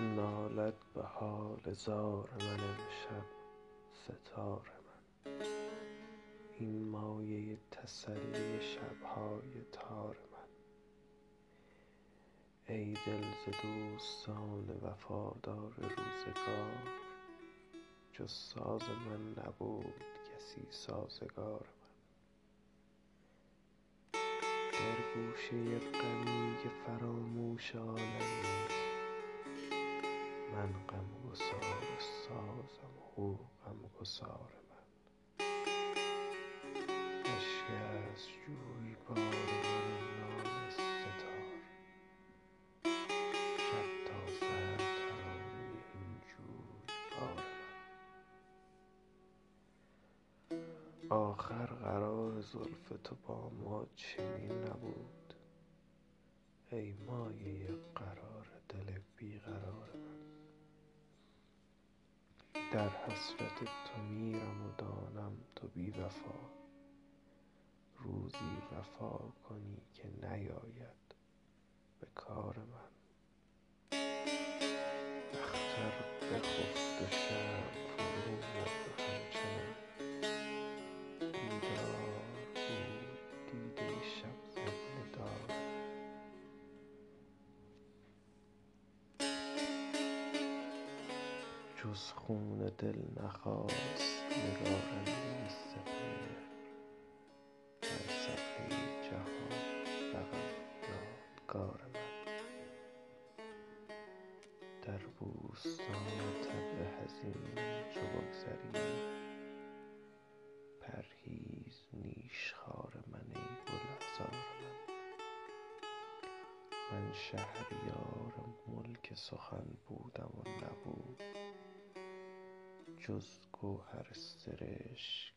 نالد به حال زار من امشب سه تار من. این مایه تسلی شب های تار من. ای دل ز دوستان وفادار روزگار جز ساز من نبود کسی سازگار من. در گوشه غمی که فراموش عالم من غمگسار سازم و او غمگسار من. اشک است جویبار من و ناله سه تار شب تا سحر ترانه این جویبار من. آخر قرار زلف تو با ما چنین نبود. ای مایه قرار دل بی قرار من. در حسرت تو میرم و دانم تو بی وفا. روزی وفا کنی که نیاید به کار من. جز خون دل نخواست نگارنده سپهر بر صفحه جهان رقم یادگار من. در بوستان طبع حزین چو بگذری پرهیز نیشخوار من ای گلعذار من. من شهریار ملک سخن بودم و نبود. جز گوهر سرشک.